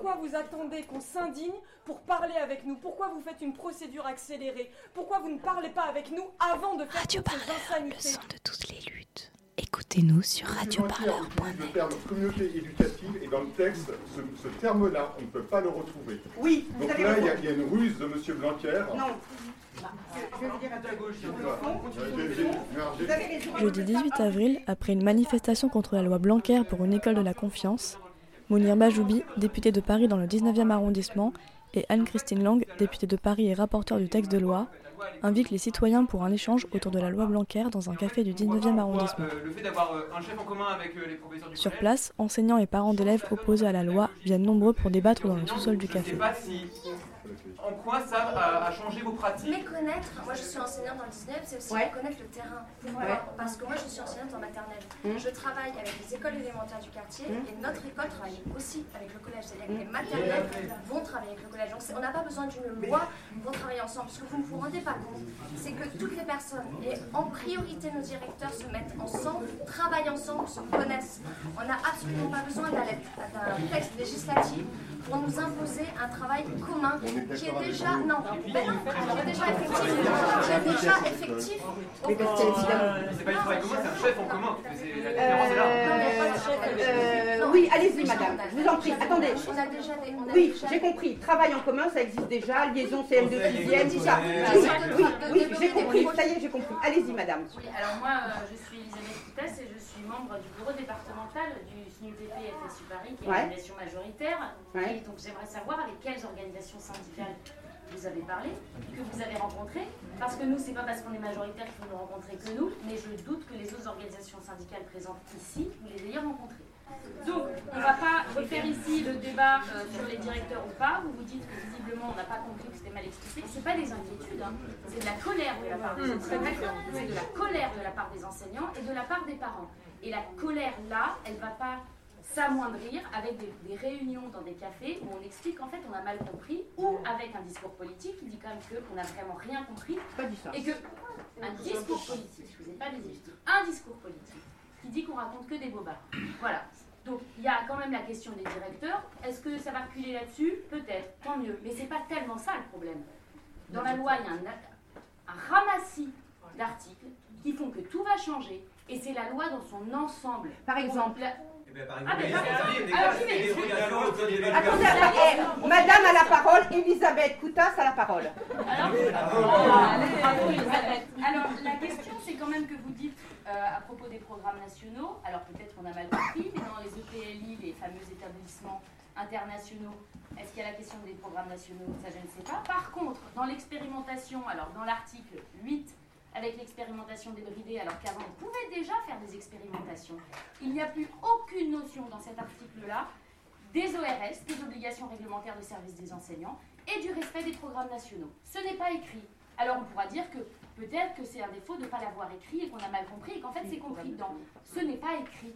Pourquoi vous attendez qu'on s'indigne pour parler avec nous? Pourquoi vous faites une procédure accélérée? Pourquoi vous ne parlez pas avec nous avant de faire Radio Parleur, le insanités? son de toutes les luttes. Écoutez-nous sur radioparleur.net. terme communauté éducative et dans le texte, ce, ce terme-là, on ne peut pas le retrouver. Oui, vous Donc avez là, il y, a- il y a une ruse de M. Blanquer. Non. Je vais vous dire un truc. Sur le fond, J'ai- j'ai- alors, j'ai- vous avez raison. Jeudi 18 avril, après une manifestation contre la loi Blanquer pour une école de la confiance, Mounir Majoubi, député de Paris dans le 19e arrondissement, et Anne-Christine Lang, députée de Paris et rapporteur du texte de loi, invitent les citoyens pour un échange autour de la loi Blanquer dans un café du 19e arrondissement. Euh, euh, euh, Sur place, enseignants et parents d'élèves opposés à la loi viennent nombreux pour débattre dans le sous-sol du café. En quoi ça a, a changé vos pratiques. Méconnaître, moi je suis enseignante dans le 19, c'est aussi Ouais. méconnaître le terrain. Pourquoi Ouais. Parce que moi je suis enseignante en maternelle. Mhm. Je travaille avec les écoles élémentaires du quartier Mhm. et notre école travaille aussi avec le collège. C'est-à-dire que les maternelles vont travailler avec le collège. Donc on n'a pas besoin d'une loi pour travailler ensemble. Ce que vous ne vous rendez pas compte, c'est que toutes les personnes, et en priorité nos directeurs, se mettent ensemble, travaillent ensemble, se connaissent. On n'a absolument pas besoin d'un d'un texte législatif pour nous imposer un travail commun qui est déjà non, ben non, qui est déjà effectif, est déjà effectif. Mais parce que, évidemment. C'est pas du travail commun, c'est un chef en commun. C'est- La différence est là. Euh, euh, oui, allez-y, madame. Je vous en prie. Attendez. On a déjà des. on a Oui, déjà- j'ai compris. Travail en commun, ça existe déjà. Liaison CM2 6e, tout ça. Oui, Oui, oui, de- oui, de- j'ai compris. Ça y est, j'ai compris. Allez-y, madame. Oui, alors moi, euh, je suis Elisabeth Coutès et je suis membre du bureau départemental du SNUPP FSU Paris, qui est Ouais. l'organisation majoritaire. Et donc j'aimerais savoir avec quelles organisations syndicales vous avez parlé, que vous avez rencontrées, parce que nous, c'est pas parce qu'on est majoritaire qu'il faut nous rencontrer que nous, mais je doute que les autres organisations syndicales présentes ici, vous les ayez rencontrées. Donc, on ne va pas refaire ici le débat euh, sur les directeurs ou pas. Vous vous dites que visiblement on n'a pas compris que c'était mal expliqué. Ce pas des inquiétudes, hein. c'est de la colère de la part des enseignants, c'est de la colère de la part des enseignants et de la part des parents. Et la colère là, elle ne va pas s'amoindrir avec des, des réunions dans des cafés où on explique qu'en fait on a mal compris ou avec un discours politique qui dit quand même qu'on n'a vraiment rien compris Pas et que un discours politique, je vous ai pas dit un discours politique qui dit qu'on raconte que des bobards. Voilà. Donc il y a quand même la question des directeurs. Est-ce que ça va reculer là-dessus? Peut-être, tant mieux. Mais c'est pas tellement ça le problème. Dans la loi, il y a un, un ramassis d'articles qui font que tout va changer. Et c'est la loi dans son ensemble. Par exemple. Eh bien, par Ah, exemple, les- Attendez. Madame a la parole. Elisabeth Coutas a la parole. Alors, la question, c'est quand même que vous dites euh, à propos des programmes nationaux, alors peut-être qu'on a mal compris, mais dans les EPLI, les fameux établissements internationaux, est-ce qu'il y a la question des programmes nationaux? Ça, je ne sais pas. Par contre, dans l'expérimentation, alors dans l'article 8, avec l'expérimentation débridée, alors qu'avant on pouvait déjà faire des expérimentations, il n'y a plus aucune notion dans cet article-là des ORS, des obligations réglementaires de service des enseignants, et du respect des programmes nationaux. Ce n'est pas écrit. Alors on pourra dire que peut-être que c'est un défaut de ne pas l'avoir écrit et qu'on a mal compris et qu'en fait c'est compris dedans. Ce n'est pas écrit.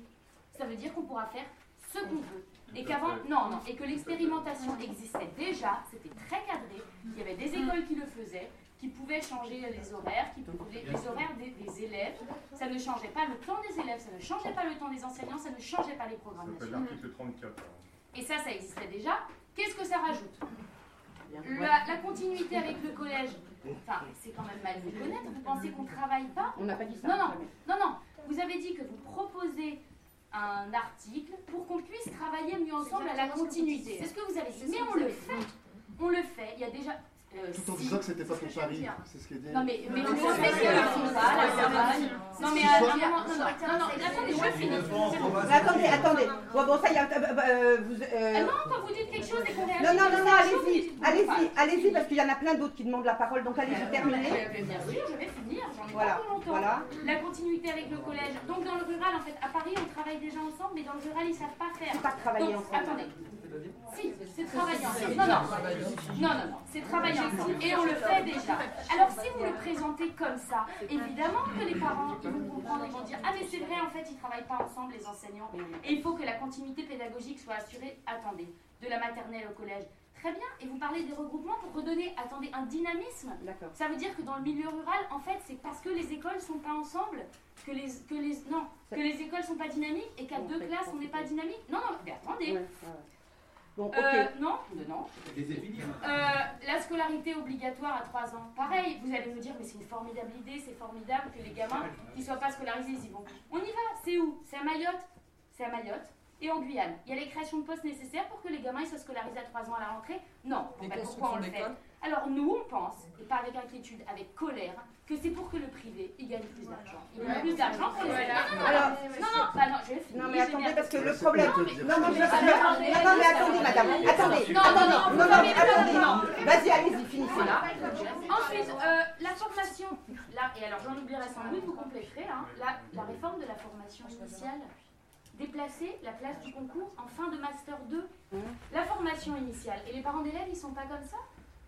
Ça veut dire qu'on pourra faire ce qu'on veut. Et qu'avant, non, non, et que l'expérimentation existait déjà, c'était très cadré, il y avait des écoles qui le faisaient, qui pouvaient changer les horaires, qui pouvaient, les horaires des, des élèves, ça ne changeait pas le temps des élèves, ça ne changeait pas le temps des enseignants, ça ne changeait pas les Ça programmes s'appelle nationaux. l'article 34. alors. Et ça, ça existait déjà. Qu'est-ce que ça rajoute la, la continuité avec le collège, enfin, c'est quand même mal vous connaître. Vous pensez qu'on ne travaille pas On n'a pas dit ça. Non, non, non, non. Vous avez dit que vous proposez un article pour qu'on puisse travailler mieux ensemble à la continuité. C'est ce que vous avez dit. Mais on le fait. On le fait. Il y a déjà. Euh, Tout en si- disant que c'était pas pour Paris. C'est ce qui est dit. Non mais, mais on qu'ils font ça, la campagne. Non mais moment, non, non, non, non, attendez, je finis. Attendez, attendez. Bon, bon, ça y est. euh, euh, euh, vous, euh, non, quand vous dites quelque chose et qu'on réagit. Non, non, non, allez-y, allez-y, allez-y, parce qu'il y en a plein d'autres qui demandent la parole, donc allez-y, Bien terminez. sûr, je vais finir, j'en ai Voilà, pas pour longtemps. voilà. La continuité avec le collège. Donc dans le rural, en fait, à Paris, on travaille déjà ensemble, mais dans le rural, ils savent pas faire. Pas travailler ensemble. Attendez. Si, c'est travailler ensemble. Non, non, non, non, non, c'est travailler ensemble. Et on le fait déjà. Alors si vous le présentez comme ça, évidemment que les parents, ils vont comprendre, ils vont dire, ah mais c'est vrai, en fait, ils travaillent pas ensemble, les enseignants. Et il faut que la continuité pédagogique soit assurée, attendez, de la maternelle au collège. Très bien, et vous parlez des regroupements pour redonner, attendez, un dynamisme. D'accord. Ça veut dire que dans le milieu rural, en fait, c'est parce que les écoles sont pas ensemble que les que les non que les écoles sont pas dynamiques et qu'à deux classes on n'est pas dynamique. Non non, mais attendez. Ouais, ouais. Bon, ok. Euh, non, non. Euh, la scolarité obligatoire à 3 ans. Pareil, vous allez me dire, mais c'est une formidable idée, c'est formidable que les gamins qui ne soient pas scolarisés, ils y vont. On y va, c'est où? C'est à Mayotte? C'est à Mayotte et en Guyane. Il y a les créations de postes nécessaires pour que les gamins ils soient scolarisés à 3 ans à la rentrée? Non. En fait, pourquoi on le fait? Alors nous, on pense, et pas avec inquiétude, avec colère, que c'est pour que le privé il gagne plus d'argent. Il gagne plus d'argent pour les élèves. Non, non, Alors, non, non, bah non, je vais finir. Non mais attendez parce que le problème. Non, mais- Non non mais attendez, non non mais attendez madame. Attendez. Non, non, attendez. non, Non attendez. non. Vas-y allez-y finissez. Voilà. Ensuite, euh, la formation. Là, et alors j'en oublierai sans doute, vous compléterez. Hein, la, la réforme de la formation initiale. Déplacer la place du concours en fin de Master 2. La formation initiale. Et les parents d'élèves, ils sont pas comme ça?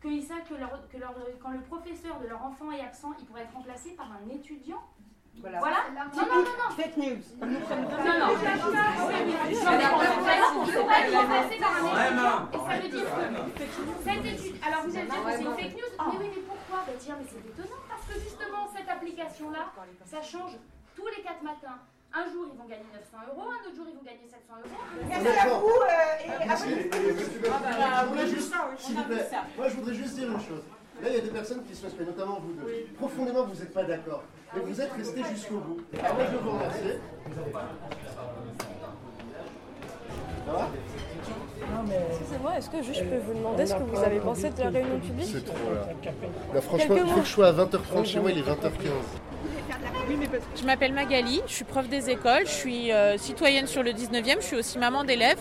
Qu'ils savent que, leur, que leur- quand le professeur de leur enfant est absent, il pourrait être remplacé par un étudiant. Voilà. Voilà. Non, non, non, non. Fake news. non, non. Et ça veut dire que cette étude. Alors vous allez dire que c'est une fake news. Mais oui, mais pourquoi? Bah dire, mais c'est étonnant parce que justement cette application-là, ça change tous les quatre matins. Un jour ils vont gagner 900 euros, un autre jour ils vont gagner 700 euros. Euh, moi je voudrais juste dire une chose. Là, il y a des personnes qui sont exprimées, notamment vous deux. Profondément, vous n'êtes pas d'accord. Mais vous êtes restés jusqu'au bout. Alors moi, je veux vous remercier. Ça va? Excusez-moi, est-ce que juste je peux vous demander ce que vous avez pensé de la réunion publique C'est trop là. Là, franchement, il faut que je sois à 20h30 chez moi, il est 20h15. Je m'appelle Magali, je suis prof des écoles, je suis euh, citoyenne sur le 19e, je suis aussi maman d'élèves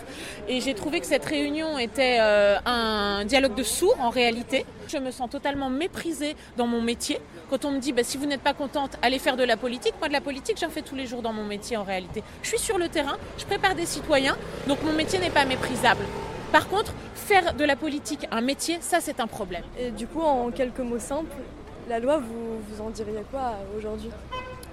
et j'ai trouvé que cette réunion était euh, un dialogue de sourds en réalité. Je me sens totalement méprisée dans mon métier. Quand on me dit bah, si vous n'êtes pas contente, allez faire de la politique. Moi de la politique j'en fais tous les jours dans mon métier en réalité. Je suis sur le terrain, je prépare des citoyens, donc mon métier n'est pas méprisable. Par contre, faire de la politique un métier, ça c'est un problème. Et du coup, en quelques mots simples, la loi, vous, vous en diriez quoi aujourd'hui?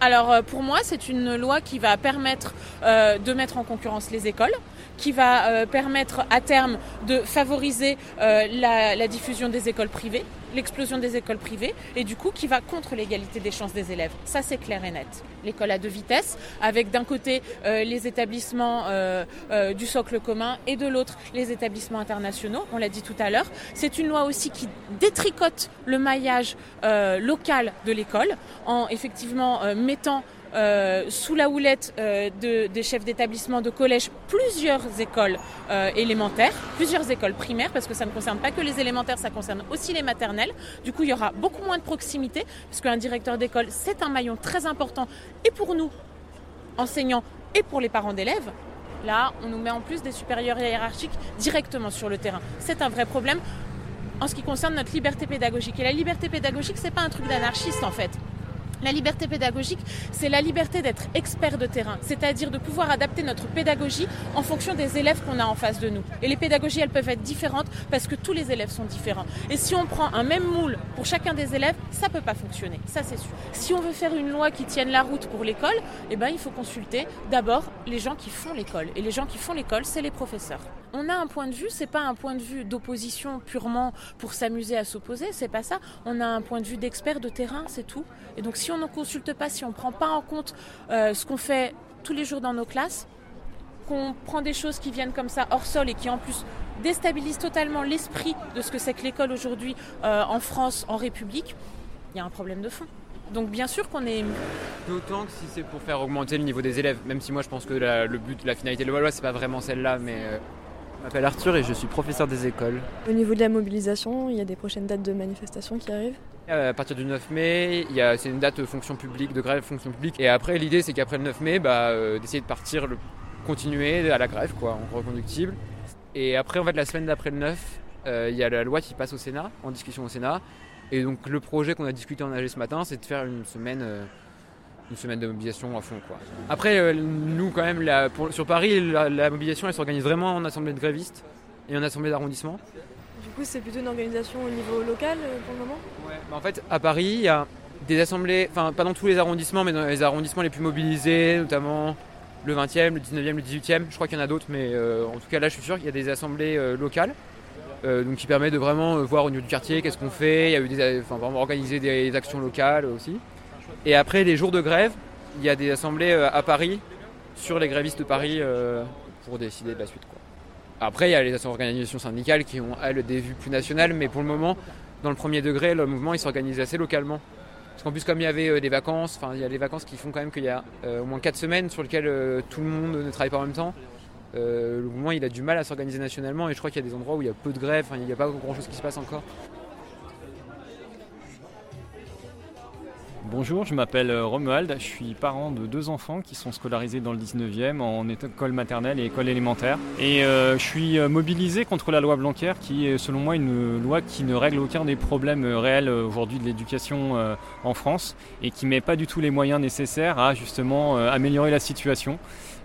Alors euh, pour moi, c'est une loi qui va permettre euh, de mettre en concurrence les écoles, qui va euh, permettre à terme de favoriser euh, la, diffusion des écoles privées, l'explosion des écoles privées, et du coup qui va contre l'égalité des chances des élèves. Ça c'est clair et net. L'école à deux vitesses, avec d'un côté euh, les établissements du socle commun et de l'autre les établissements internationaux, on l'a dit tout à l'heure. C'est une loi aussi qui détricote le maillage local de l'école en effectivement mettant euh, sous la houlette euh, de- des chefs d'établissement de collège plusieurs écoles euh, élémentaires, plusieurs écoles primaires, parce que ça ne concerne pas que les élémentaires, ça concerne aussi les maternelles. Du coup, il y aura beaucoup moins de proximité, parce qu'un directeur d'école, c'est un maillon très important, et pour nous, enseignants, et pour les parents d'élèves. Là, on nous met en plus des supérieurs hiérarchiques directement sur le terrain. C'est un vrai problème en ce qui concerne notre liberté pédagogique. Et la liberté pédagogique, c'est pas un truc d'anarchiste en fait. La liberté pédagogique, c'est la liberté d'être expert de terrain, c'est-à-dire de pouvoir adapter notre pédagogie en fonction des élèves qu'on a en face de nous. Et les pédagogies, elles peuvent être différentes parce que tous les élèves sont différents. Et si on prend un même moule pour chacun des élèves, ça peut pas fonctionner, ça c'est sûr. Si on veut faire une loi qui tienne la route pour l'école, eh ben il faut consulter d'abord les gens qui font l'école. Et les gens qui font l'école, c'est les professeurs. On a un point de vue, c'est pas un point de vue d'opposition purement pour s'amuser à s'opposer, c'est pas ça. On a un point de vue d'expert de terrain, c'est tout. Et donc si on ne consulte pas, si on prend pas en compte euh, ce qu'on fait tous les jours dans nos classes, qu'on prend des choses qui viennent comme ça hors sol et qui en plus déstabilisent totalement l'esprit de ce que c'est que l'école aujourd'hui euh, en France, en République, il y a un problème de fond. Donc bien sûr qu'on est. D'autant que si c'est pour faire augmenter le niveau des élèves, même si moi je pense que le but, la finalité de la loi, c'est pas vraiment celle-là, mais euh, Je m'appelle Arthur et je suis professeur des écoles. Au niveau de la mobilisation, il y a des prochaines dates de manifestation qui arrivent. à partir du 9 mai, c'est une date de fonction publique, de grève fonction publique. Et après, l'idée c'est qu'après le 9 mai, bah, euh, d'essayer de partir, le- continuer à la grève, quoi, en reconductible. Et après, en fait, la semaine d'après le 9, euh, il y a la loi qui passe au Sénat, en discussion au Sénat. Et donc le projet qu'on a discuté en AG ce matin, c'est de faire une semaine, euh, une semaine de mobilisation à fond. Quoi. Après, euh, nous quand même, la- pour- sur Paris, la, la mobilisation elle s'organise vraiment en assemblée de grévistes et en assemblée d'arrondissement. Du coup, c'est plutôt une organisation au niveau local euh, pour le moment? Bah, en fait, à Paris, il y a des assemblées, enfin pas dans tous les arrondissements, mais dans les arrondissements les plus mobilisés, notamment le 20e, le 19e, le 18e. Je crois qu'il y en a d'autres, mais euh, en tout cas là, je suis sûr qu'il y a des assemblées euh, locales. euh, donc qui permet de vraiment euh, voir au niveau du quartier qu'est-ce qu'on fait, il y a eu des, enfin, vraiment organiser des actions locales aussi. Et après les jours de grève, il y a des assemblées euh, à Paris sur les grévistes de Paris euh, pour décider de la suite. Quoi. Après, il y a les organisations syndicales qui ont, elles, des vues plus nationales, mais pour le moment, dans le premier degré, le mouvement il s'organise assez localement. Parce qu'en plus, comme il y avait des vacances, enfin, il y a des vacances qui font quand même qu'il y a au moins 4 semaines sur lesquelles tout le monde ne travaille pas en même temps. le mouvement il a du mal à s'organiser nationalement et je crois qu'il y a des endroits où il y a peu de grèves, il n'y a pas grand chose qui se passe encore. Bonjour, je m'appelle euh, Romuald, je suis parent de deux enfants qui sont scolarisés dans le 19e en école maternelle et école élémentaire. Et euh, je suis euh, mobilisé contre la loi Blanquer qui est selon moi une loi qui ne règle aucun des problèmes réels aujourd'hui de l'éducation en France et qui met pas du tout les moyens nécessaires à justement améliorer la situation.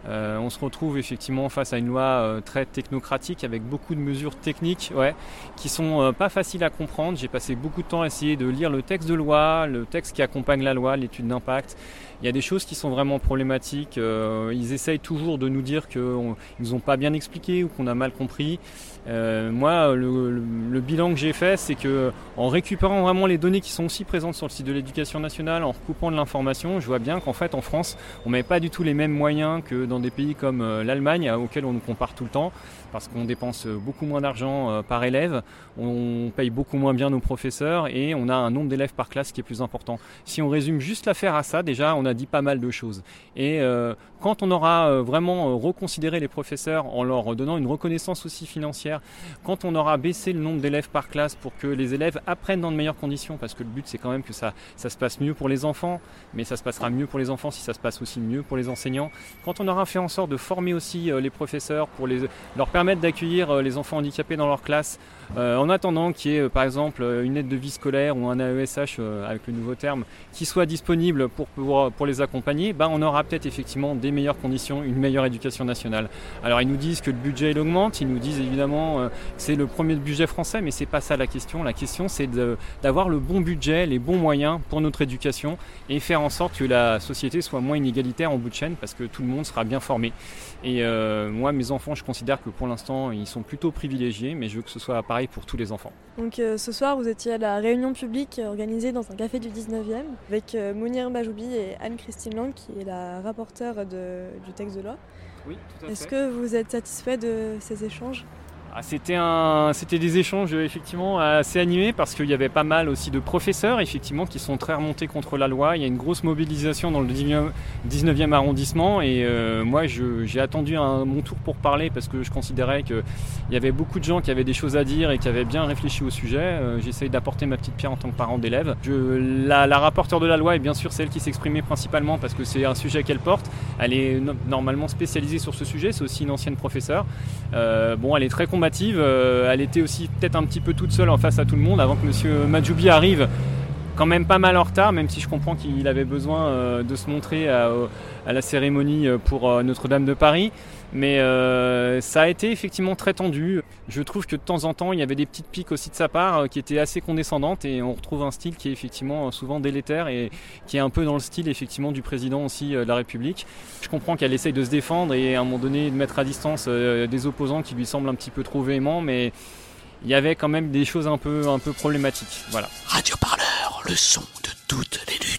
Euh, on se retrouve effectivement face à une loi euh, très technocratique avec beaucoup de mesures techniques ouais, qui sont euh, pas faciles à comprendre. J'ai passé beaucoup de temps à essayer de lire le texte de loi, le texte qui accompagne la loi, l'étude d'impact. Il y a des choses qui sont vraiment problématiques. ils essayent toujours de nous dire qu'ils nous ont pas bien expliqué ou qu'on a mal compris. moi, le, bilan que j'ai fait, c'est que en récupérant vraiment les données qui sont aussi présentes sur le site de l'éducation nationale, en recoupant de l'information, je vois bien qu'en fait, en France, on met pas du tout les mêmes moyens que dans des pays comme euh, l'Allemagne, auxquels on nous compare tout le temps, parce qu'on dépense beaucoup moins d'argent euh, par élève, on paye beaucoup moins bien nos professeurs et on a un nombre d'élèves par classe qui est plus important. Si on résume juste l'affaire à ça, déjà, on a dit pas mal de choses. Et euh, quand on aura vraiment reconsidéré les professeurs en leur donnant une reconnaissance aussi financière, quand on aura baissé le nombre d'élèves par classe pour que les élèves apprennent dans de meilleures conditions, parce que le but c'est quand même que ça, ça se passe mieux pour les enfants, mais ça se passera mieux pour les enfants si ça se passe aussi mieux pour les enseignants. Quand on aura fait en sorte de former aussi euh, les professeurs pour les, leur permettre d'accueillir euh, les enfants handicapés dans leur classe, euh, en attendant qu'il y ait par exemple une aide de vie scolaire ou un AESH avec le nouveau terme qui soit disponible pour, pour, pour les accompagner, bah, on aura peut-être effectivement des meilleures conditions, une meilleure éducation nationale. Alors ils nous disent que le budget augmente, ils nous disent évidemment que c'est le premier budget français, mais c'est pas ça la question. La question c'est d'avoir le bon budget, les bons moyens pour notre éducation et faire en sorte que la société soit moins inégalitaire en bout de chaîne parce que tout le monde sera bien formés. Et euh, moi, mes enfants, je considère que pour l'instant, ils sont plutôt privilégiés, mais je veux que ce soit pareil pour tous les enfants. Donc euh, ce soir, vous étiez à la réunion publique organisée dans un café du 19e avec euh, Mounir Majoubi et Anne-Christine Lang, qui est la rapporteure du texte de loi. Oui, tout à Est-ce que vous êtes satisfait de ces échanges? Ah, c'était, un, c'était des échanges effectivement assez animés parce qu'il y avait pas mal aussi de professeurs effectivement qui sont très remontés contre la loi. Il y a une grosse mobilisation dans le 19e arrondissement et euh, moi j'ai attendu mon tour pour parler parce que je considérais qu'il y avait beaucoup de gens qui avaient des choses à dire et qui avaient bien réfléchi au sujet. Euh, j'essaye d'apporter ma petite pierre en tant que parent d'élève. La, la, rapporteure de la loi est bien sûr celle qui s'exprimait principalement parce que c'est un sujet qu'elle porte. Elle est normalement spécialisée sur ce sujet, c'est aussi une ancienne professeure. Euh, bon, elle est très. Euh, elle était aussi peut-être un petit peu toute seule en face à tout le monde avant que Monsieur Majoubi arrive. Quand même pas mal en retard, même si je comprends qu'il avait besoin euh, de se montrer à, la cérémonie pour Notre-Dame de Paris. Mais euh, ça a été effectivement très tendu. Je trouve que de temps en temps, il y avait des petites piques aussi de sa part euh, qui étaient assez condescendantes et on retrouve un style qui est effectivement souvent délétère et qui est un peu dans le style effectivement du président aussi euh, de la République. Je comprends qu'elle essaye de se défendre et à un moment donné de mettre à distance des opposants qui lui semblent un petit peu trop véhéments, mais il y avait quand même des choses un peu, un peu problématiques. Voilà. Radio Parleur, le son de toutes les